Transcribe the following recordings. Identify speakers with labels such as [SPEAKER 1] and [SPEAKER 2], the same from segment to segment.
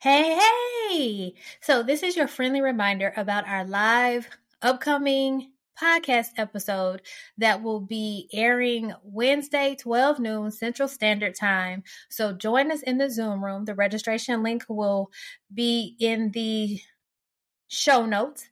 [SPEAKER 1] Hey, hey! So, this is your friendly reminder about our live upcoming podcast episode that will be airing Wednesday, 12 noon Central Standard Time. So, join us in the Zoom room. The registration link will be in the show notes.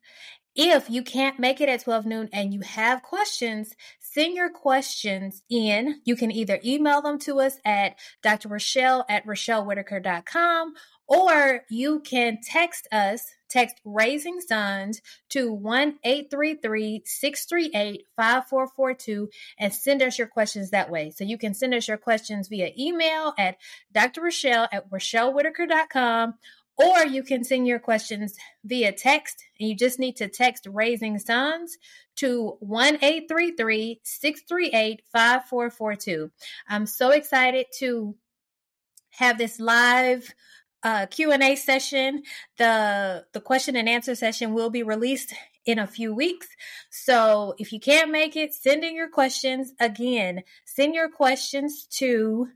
[SPEAKER 1] If you can't make it at 12 noon and you have questions, send your questions in. You can either email them to us at Dr. Richelle at RichelleWhittaker.com or you can text us, text Raising Sons to 1 638 5442 and send us your questions that way. So you can send us your questions via email at Dr. Richelle at RichelleWhittaker.com or you can send your questions via text and you just need to text Raising Sons to 1 638 5442. I'm so excited to have this live uh, Q&A session. The the question and answer session will be released in a few weeks. So if you can't make it, send in your questions. Again, send your questions to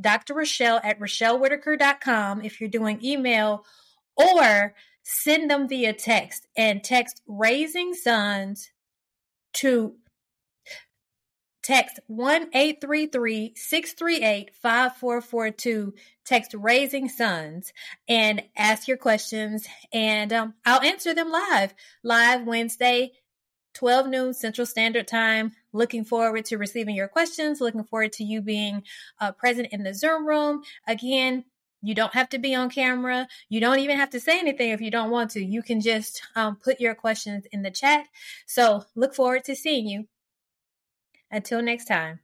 [SPEAKER 1] Dr. Richelle at RichelleWhittaker.com if you're doing email or send them via text and text Raising Sons to Text 1 638 5442. Text Raising Sons and ask your questions, and um, I'll answer them live. Live Wednesday, 12 noon Central Standard Time. Looking forward to receiving your questions. Looking forward to you being uh, present in the Zoom room. Again, you don't have to be on camera. You don't even have to say anything if you don't want to. You can just um, put your questions in the chat. So look forward to seeing you. Until next time.